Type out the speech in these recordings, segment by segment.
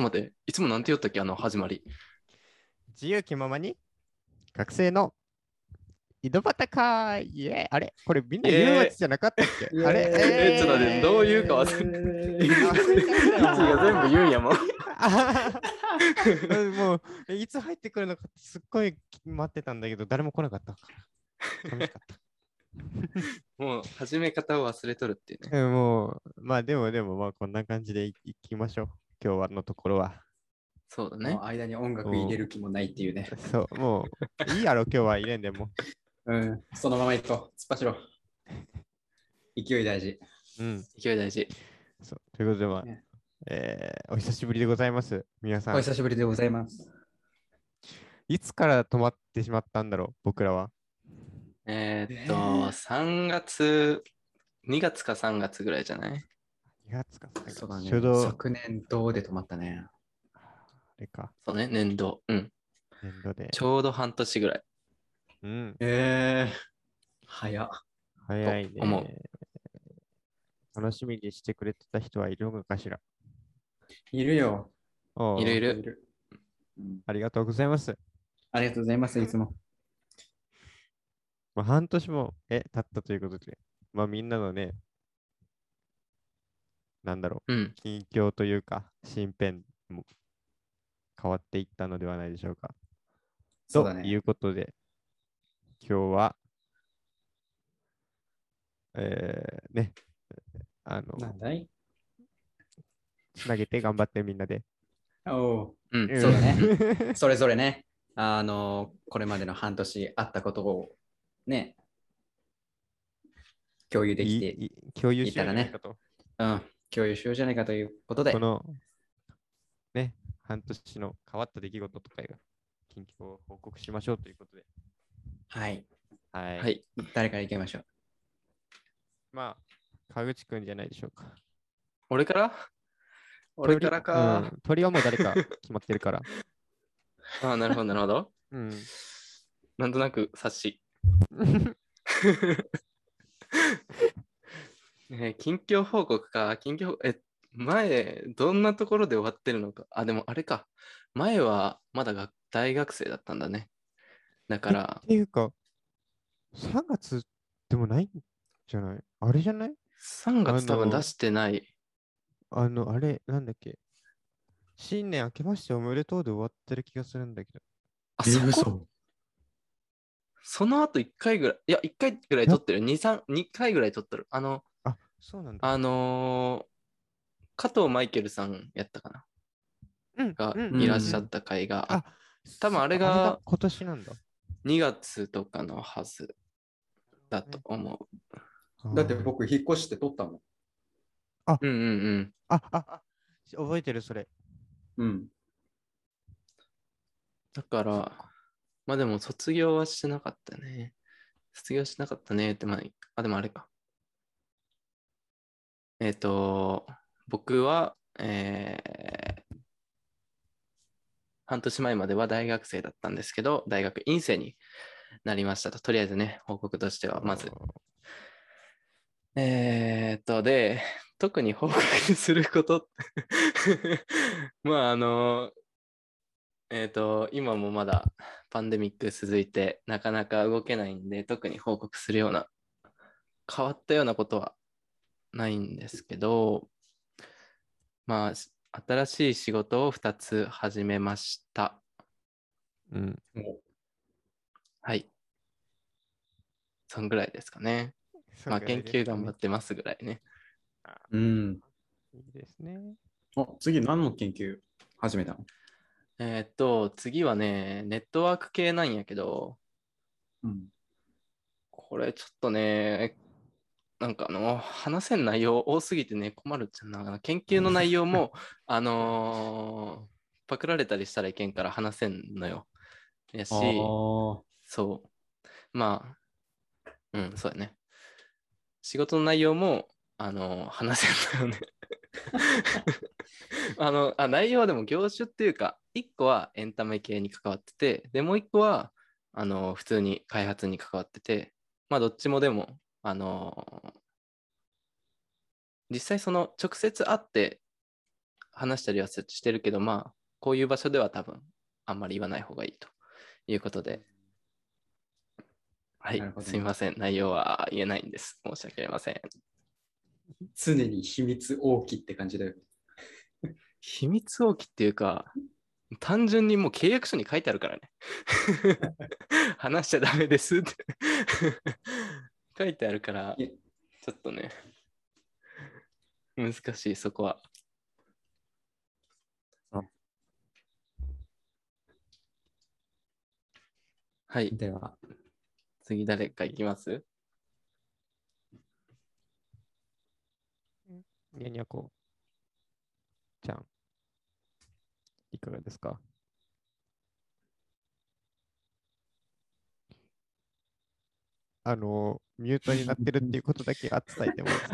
と待って。いつもなんて言ったっけ？あの、始まり。自由気ままに学生の井戸端会。イエあれ？これみんな言うやつじゃなかったっけ、あれ？えーちょっと待ってどう言うか忘れれいつが全部言うんやもん。もうえいつ入ってくるのかってすっごい待ってたんだけど誰も来なかったから。寂しかった。もう、始め方を忘れとるっていうね。うんもうまあでもでもまあこんな感じでいいきましょう今日はのところはそうだね。間に音楽入れる気もないっていうね。そうもういいやろ今日は入れんでも うん。そのまま行こう。突っ走ろう。勢い大事。うん勢い大事。そうということでまあ、ねえーお久しぶりでございます皆さんお久しぶりでございます。いつから止まってしまったんだろう僕らはえーっと、えー3月、2月か3月ぐらいじゃない？2月か3月そうだねちょう。ど昨年どうで止まったね。あれかそうね、年度。うん。年度でちょうど半年ぐらい。うんえー、早っ。早いね思う楽しみにしてくれてた人はいるのかしらいるよ。いるいるいる。うんありがとうございます、ありがとうございます、いつも。まあ、半年もえ経ったということでまあみんなのねなんだろううん。近況というか身辺も変わっていったのではないでしょうかそうだね。ということで、今日は、えー、ね、あの、なんだい？つなげて頑張ってみんなで。おうん。んそうだね。それぞれね、あの、これまでの半年あったことをね、共有できて、いい共有しようかと。うん、共有しようじゃないかということでこ、の、ね、半年の変わった出来事とかが、近況を報告しましょうということで。はい、はい。はい。誰から行きましょう？まあ、川口くんじゃないでしょうか。俺から？俺からか。うん鳥はもう誰か決まってるから。あ あ、なるほど、なるほど。うん。なんとなく察し。近況報告か。近況、え、前、どんなところで終わってるのか。あ、でもあれか。前はまだが大学生だったんだね。だからっ、ていうか、3月でもないんじゃない？あれじゃない？3月多分出してない。あの、あれ、なんだっけ？新年明けましておめでとうで終わってる気がするんだけど。あ、そこ？その後1回ぐらい、いや、1回ぐらい撮ってる。2、3、2回ぐらい撮ってる。あの、あ、そうなんだ。あのー加藤マイケルさんやったかな？うんがうんいらっしゃった回がああ多分あれがだ今年なんだ。2月とかのはずだと思だって。僕、引っ越して撮ったもん。う。うんうんうん。あ、あ、あ、覚えてる、それ。うん。だから、まあでも卒業はしてなかったね。卒業しなかったねって、まあ、あ、でもあれか。えっ、と、僕は、えー半年前までは大学生だったんですけど、大学院生になりましたと。とりあえずね、報告としては、まず。えーっと、で、特に報告すること まあ、あの、えーっと、今もまだパンデミック続いて、なかなか動けないんで、特に報告するような、変わったようなことはないんですけど、まあ、し新しい仕事を2つ始めました。うん。もはい。そんぐらいですかね。まあ、研究頑張っってますぐらいね。ううん。て。いいですね。お次、何の研究始めたの？えーっと、次はね、ネットワーク系なんやけど、うん。これちょっとね、なんかあの、話せん内容多すぎてね、困るっちゃうな。研究の内容も、あのーパクられたりしたらいけんから話せんのよ。やし、そう。まあ、うん、そうやね。仕事の内容も、あのー話せんのよね。あのあ内容はでも業種っていうか、1個はエンタメ系に関わってて、で、もう1個は、あのー普通に開発に関わってて、まあ、どっちもでも、あのー実際その直接会って話したりはしてるけど、まあ、こういう場所では多分、あんまり言わない方がいいということで、はいねすみません。内容は言えないんです。申し訳ありません。常に秘密大きいって感じだよ。秘密大きっていうか、単純にもう契約書に書いてあるからね。話しちゃダメですって書いてあるから、ちょっとね、難しい、そこは。あ。はい、では、次誰か行きます？にゃにゃこちゃん。いかがですか？あの、ミュートになってるっていうことだけは伝えてもいいです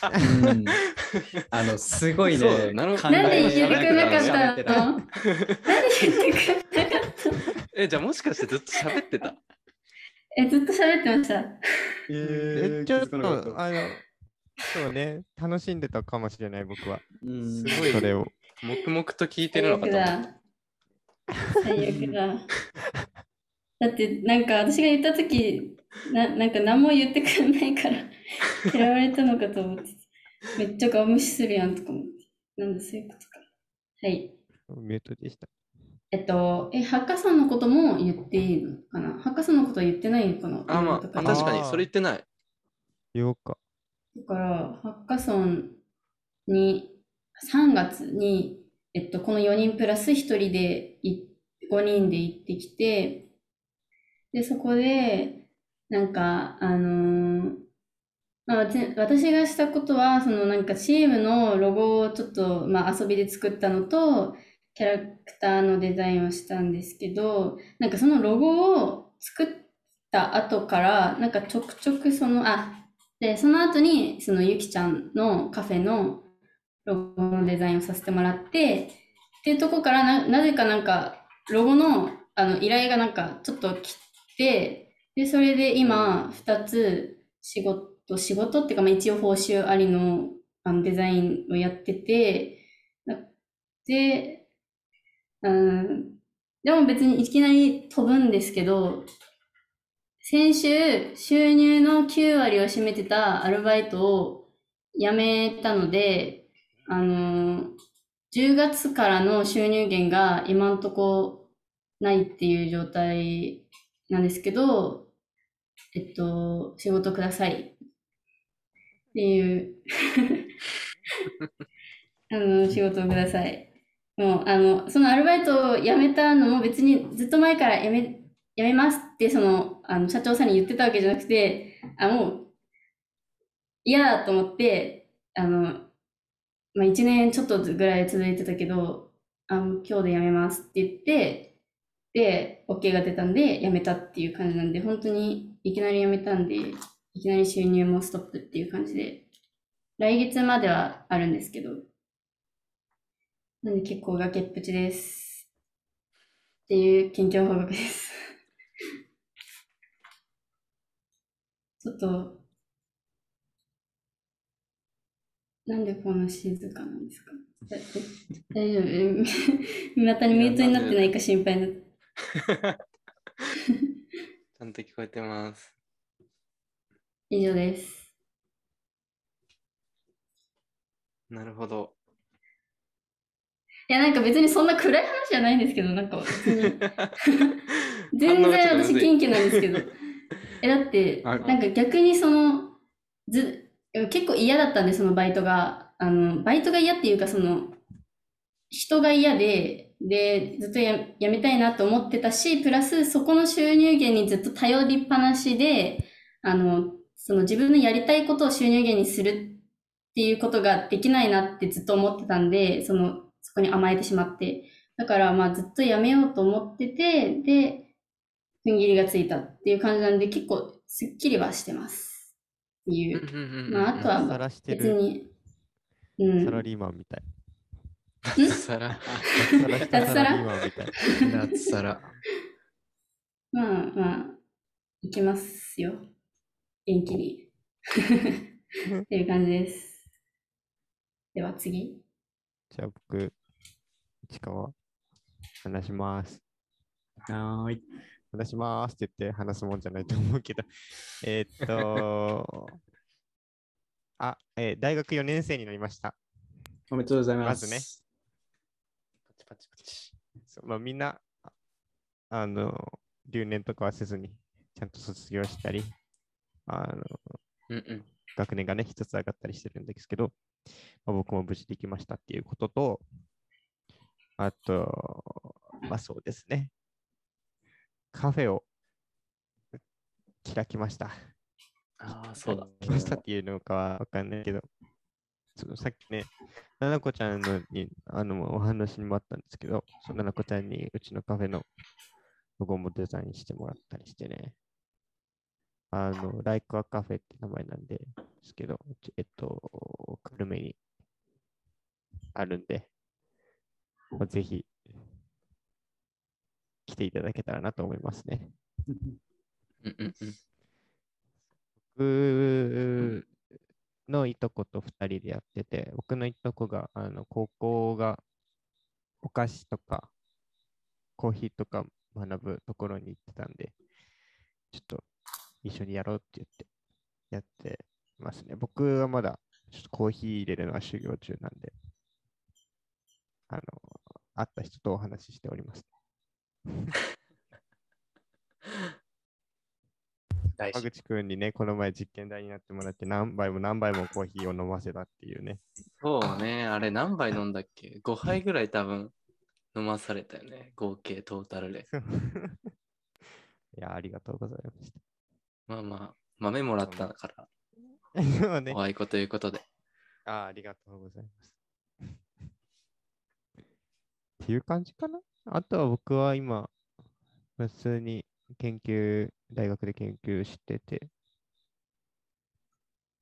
かね。うんあの、すごいね。なんでえ言ってくれなか喋ったの？なんで言ってくれなかったの？え、じゃあもしかしてずっと喋ってた？え、ずっと喋ってました。え、ちょっと、あの、そうね、楽しんでたかもしれない、僕は。うんすごいそれを。黙々と聞いてるのかと思った。だ。最悪だ。だって、なんか私が言ったとき、ななんか何も言ってくれないから、嫌われたのかと思って、めっちゃ顔無視するやんとか思って。なんだ、そういうことか。はい。ミュートでした。えっと、え、ハッカソンのことも言っていいのかな？ハッカソンのことは言ってないのかな？あ、まあ、確かに、それ言ってない。言おうか。だから、ハッカソンに、3月に、えっと、この4人プラス1人でい、5人で行ってきて、で、そこで、なんか、あのーまあ、私がしたことは、そのなんかチームのロゴをちょっと、まあ、遊びで作ったのと、キャラクターのデザインをしたんですけど、なんかそのロゴを作った後から、なんかちょくちょくその、あ、で、その後に、そのゆきちゃんのカフェのロゴのデザインをさせてもらって、っていうとこからな、なぜかなんか、ロゴの、あの、依頼がなんか、ちょっとて、で、それで今、二つ仕事、仕事っていうか、まあ一応報酬ありの、あの、デザインをやってて、で、うん、でも別にいきなり飛ぶんですけど、先週、収入の9割を占めてたアルバイトを辞めたので、あの、10月からの収入源が今んとこないっていう状態なんですけど、えっと、仕事ください。っていう、あの、仕事をください。もう、あの、そのアルバイトを辞めたのも別にずっと前から辞め、辞めますって、その、あの、社長さんに言ってたわけじゃなくて、あ、もう、嫌だと思って、あの、まあ、1年ちょっとぐらい続いてたけど、あ、もう今日で辞めますって言って、で、OK が出たんで辞めたっていう感じなんで、本当にいきなり辞めたんで、いきなり収入もストップっていう感じで、来月まではあるんですけど、なんで結構崖っぷちです。っていう近況報告です。ちょっと、なんでこんな静かなんですか？大丈夫？え またにミュートになってないか心配になって。ちゃんと聞こえてます。以上です。なるほど。いや、なんか別にそんな暗い話じゃないんですけど、なんか別に。全然私元気なんですけど。え、だって、あなんか逆にその、ず、結構嫌だったんで、そのバイトが。あの、バイトが嫌っていうか、その、人が嫌で、で、ずっとややめたいなと思ってたし、プラスそこの収入源にずっと頼りっぱなしで、あの、その自分のやりたいことを収入源にするっていうことができないなってずっと思ってたんで、その、そこに甘えてしまって。だから、まあずっとやめようと思ってて、で、踏ん切りがついたっていう感じなんで、結構すっきりはしてます。っていう。まああとは別に、うん。サラリーマンみたい。さら、さらしたサラリーマンみたい。脱サラ。まあまあ、いきますよ。元気に。っていう感じです。では次。じゃあ僕、市川、話します。はーい。話しますって言って話すもんじゃないと思うけど。えーっと、あ、えー大学4年生になりました。おめでとうございます。まずねチ。そうまあ、みんな、ああの、留年とかはせずに、ちゃんと卒業したり、あの、うんうん。学年がね、一つ上がったりしてるんですけど、まあ、僕も無事できましたっていうことと、あと、まあそうですね。カフェを開きました。ああ、そうだ。開きましたっていうのかはわかんないけど、そのさっきね、ななこちゃんのにあのお話にもあったんですけど、そのななこちゃんにうちのカフェのロゴもデザインしてもらったりしてね、あの、ライクアカフェって名前なんで、ですけど、えっと、久留米にあるんで、まあぜひ来ていただけたらなと思いますね。うんうんうん。僕のいとこと2人でやってて、僕のいとこが、あの、高校がお菓子とかコーヒーとか学ぶところに行ってたんで、ちょっと一緒にやろうって言ってやってますね。僕はまだちょっとコーヒー入れるのは修行中なんで、あの、会った人とお話ししております。川口くんにね、この前実験台になってもらって何杯も何杯もコーヒーを飲ませたっていうね。そうね、あれ何杯飲んだっけ ?5 杯ぐらい多分飲まされたよね。合計トータルで。いや、ありがとうございましまあまあ、豆もらったから、た。そうねおあいこということで。あありがとうございます。っていう感じかな？あとは僕は今、普通に研究、大学で研究してて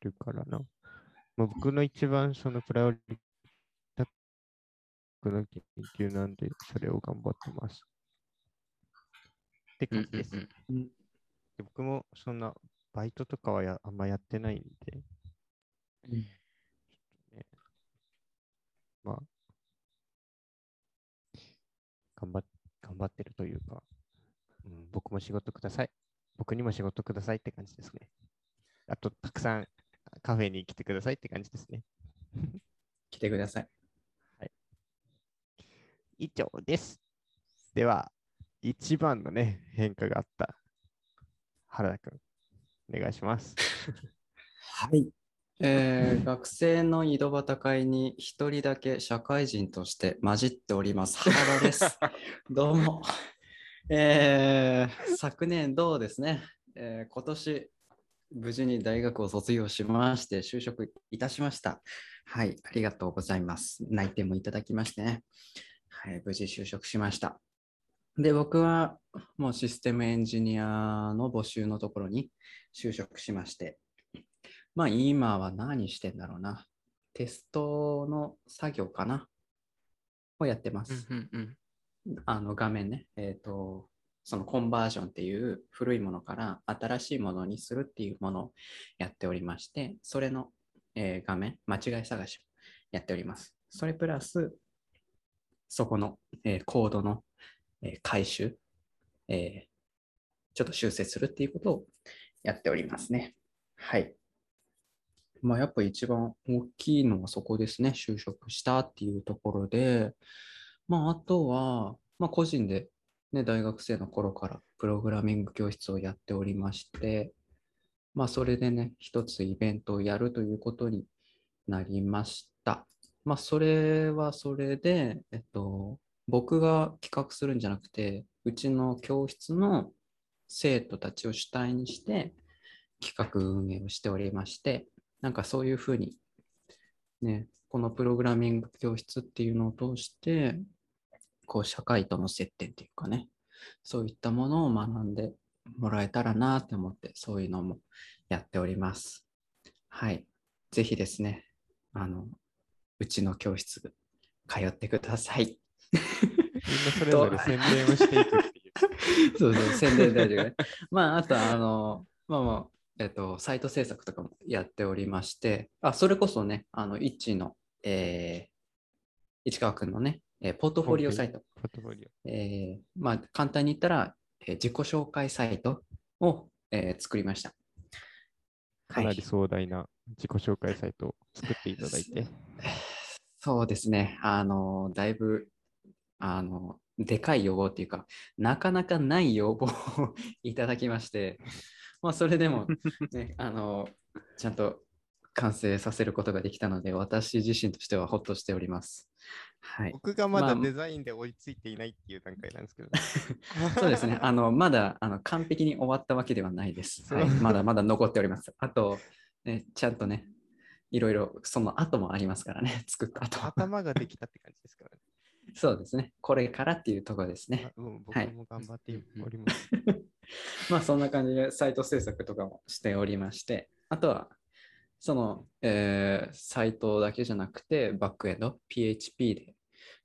るからな。まあ、僕の一番そのプライオリティ僕の研究なんで、それを頑張ってます。って感じです。うん。で僕もそんなバイトとかはやあんまやってないんで、うんね、まあ、頑張っ頑張ってるというか、うん、僕も仕事ください。僕にも仕事くださいって感じですね。あと、たくさんカフェに来てくださいって感じですね。来てください。以上です。では、一番のね、変化があった原田くん、お願いします。はい。えー学生の井戸端会に一人だけ社会人として混じっております。原田です。どうも。えー昨年どうですね、えー今年無事に大学を卒業しまして就職いたしました。はい、ありがとうございます。内定もいただきましてね。はい、無事就職しました。で、僕はもうシステムエンジニアの募集のところに就職しまして、まあ今は何してんだろうな。テストの作業かなをやってます。うんうんあの画面ね、えっ、と、そのコンバージョンっていう古いものから新しいものにするっていうものをやっておりまして、それの、えー画面、間違い探しをやっております。それプラス、そこの、えーコードの、えー回収、えちょっと修正するっていうことをやっておりますね。はい。まあやっぱ一番大きいのはそこですね。就職したっていうところで、まあ、あとは、まあ、個人で、ね、大学生の頃からプログラミング教室をやっておりまして、まあ、それでね、一つイベントをやるということになりました。まあ、それはそれで、えっと、僕が企画するんじゃなくて、うちの教室の生徒たちを主体にして企画運営をしておりまして、なんかそういうふうに、ね、このプログラミング教室っていうのを通して、こう社会との接点っていうかね、そういったものを学んでもらえたらなって思って、そういうのもやっております。はい。ぜひですね、あの、うちの教室、通ってください。みんなそれぞれ宣伝をしていくっていう。そうそう、宣伝大丈夫ね。まあ、あと、あの、まあまあ、えっと、サイト制作とかもやっておりまして、あ、それこそね、あの、一の、えー市川くんのね、えーポートフォリオサイト。ポートフォリオ。えーまあ、簡単に言ったら、えー自己紹介サイトを、えー作りました。かなり壮大な自己紹介サイトを作っていただいて。そうですね。あの、だいぶ、あの、でかい要望っていうか、なかなかない要望を いただきまして、まあ、それでも、ね、あの、ちゃんと完成させることができたので、私自身としてはほっとしております。はい。僕がまだまあデザインで追いついていないっていう段階なんですけど、そうですね。あの、まだあの完璧に終わったわけではないです。はい、まだまだ残っております。あと、ね、ちゃんとね、いろいろその後もありますからね、作った後。頭ができたって感じですからね。そうですね。これからっていうところですね。あうん僕はいも頑張ってうんおります。まあそんな感じでサイト制作とかもしておりまして、あとはその、えーサイトだけじゃなくてバックエンド、PHP で、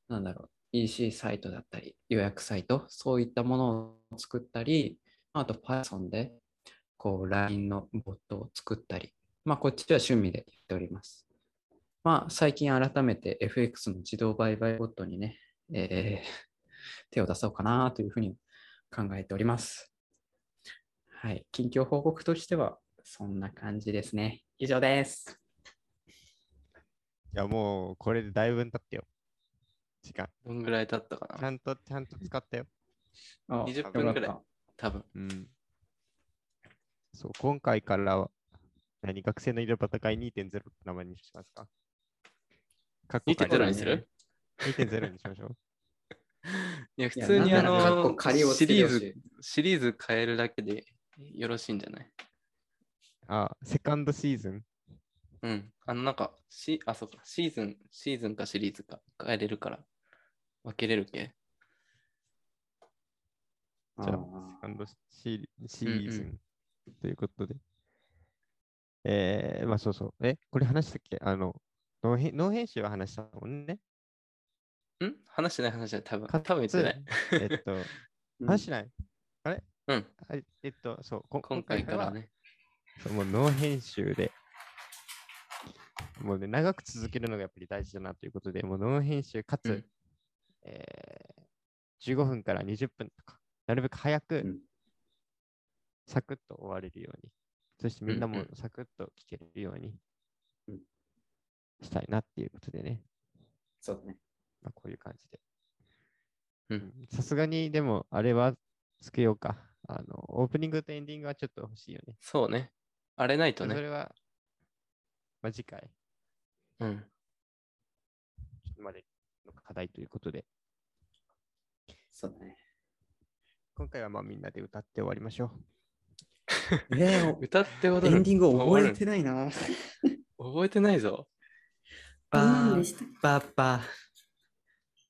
なんだろう、EC サイトだったり、予約サイト、そういったものを作ったり、あと Python でこう LINE のボットを作ったり、まあこっちは趣味でやっております。まあ最近改めて FX の自動売買ボットにね、えー手を出そうかなというふうに考えております。はい。近況報告としては、そんな感じですね。以上です。いや、もうこれでだいぶ経ってよ。時間。どんぐらい経ったかな？ちゃんと、ちゃんと使ったよ。あ20分ぐらい多分。うん。そう、今回からは、何、学生の色戦い2.0って名前にしますか？かっこ仮2.0にする ?2.0 にしましょう。いや、普通にあの、仮をつシリーズ、シリーズ変えるだけでよろしいんじゃない？あ、セカンドシーズン？うん。あの、なんか、し、あ、そうか、シーズン、シーズンかシリーズか変えれるから、分けれるっけたじゃあ、あセカンドシリシーズンということで。えー、まあそうそう。え、これ話したっけ？あの、ノー編ノー編集は話したもんね。ん？話してない話じゃない多分。か多分言ってない。えっと、ー 話しない、うん。あえっと、そう、こ今回からね。もうノー編集で、もうね、長く続けるのがやっぱり大事だなということで、もうノー編集かつ、うんえー、15分から20分とか、なるべく早く、うんサクッと終われるように、そしてみんなもサクッと聞けるようにうんしたいなっていうことでね、そうだね。まあ、こういう感じで。うんさすがに、でも、あれはつけようか。あの、オープニングとエンディングはちょっと欲しいよね。そうね。あれないとね。それは、まあ、次回うん。までの課題ということで、そうだね。今回はまあみんなで歌って終わりましょう。えー、歌って踊る。エンディング覚えてないな。覚えてないぞ。何でしたっけ？パパ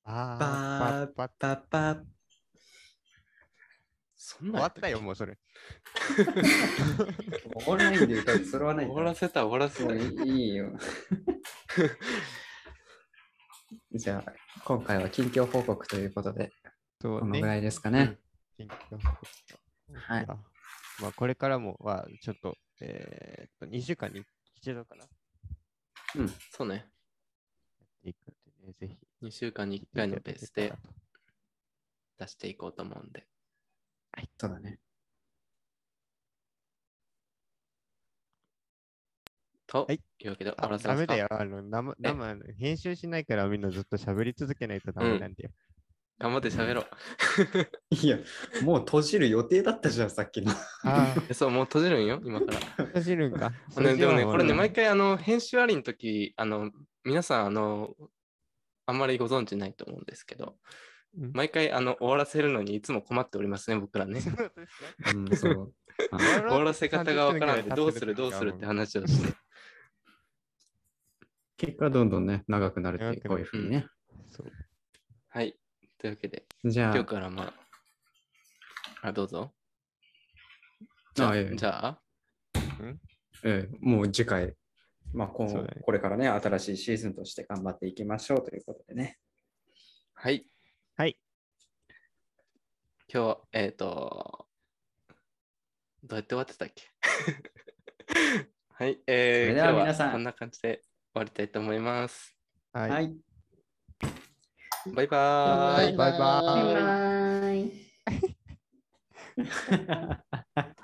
あパパパパパそんな終わったよ、もうそれ。終わらないんでそれはない。終わらせた、終わらせた。いいよ。じゃあ、今回は近況報告ということで、そうこのぐらね。いですかね。近況はいあまあ、これからもは、ちょっと、えーっと、2週間に一度かな。やうん。そうね。っていくのでね、ぜひ。2週間に1回のペースで出していこうと思うんで。そうだね。とはいいうわけで終あわらせますか？ダメだよ。あの生生編集しないからみんなずっと喋り続けないとダメなんだよ。頑張って喋ろう。いや、もう閉じる予定だったじゃん、さっきの。そう、もう閉じるんよ、今から。あ、閉じるんか？ね、でもね、これね、毎毎回、あの、編集ありの時、あの、皆さん、あの、あんまりご存知ないと思うんですけど、うん毎回、あの、終わらせるのにいつも困っておりますね、僕らね。終わらせ方がわからんで、30どうする、どうするって話をして。結果、どんどんね、長くなるっていう、こういうふうにね。はい。というわけで、じゃあ、今日からまあ、あ、どうぞ。じゃあ、えじゃあ、ええもう次回、まあこそうこれからね、新しいシーズンとして頑張っていきましょうということでね。はい。はい。今日、えっ、と、どうやって終わってたっけ？はい。えー、それでは今日皆さんこんな感じで終わりたいと思います。はい。はいバイバーイ。バイババイバイ。ーイ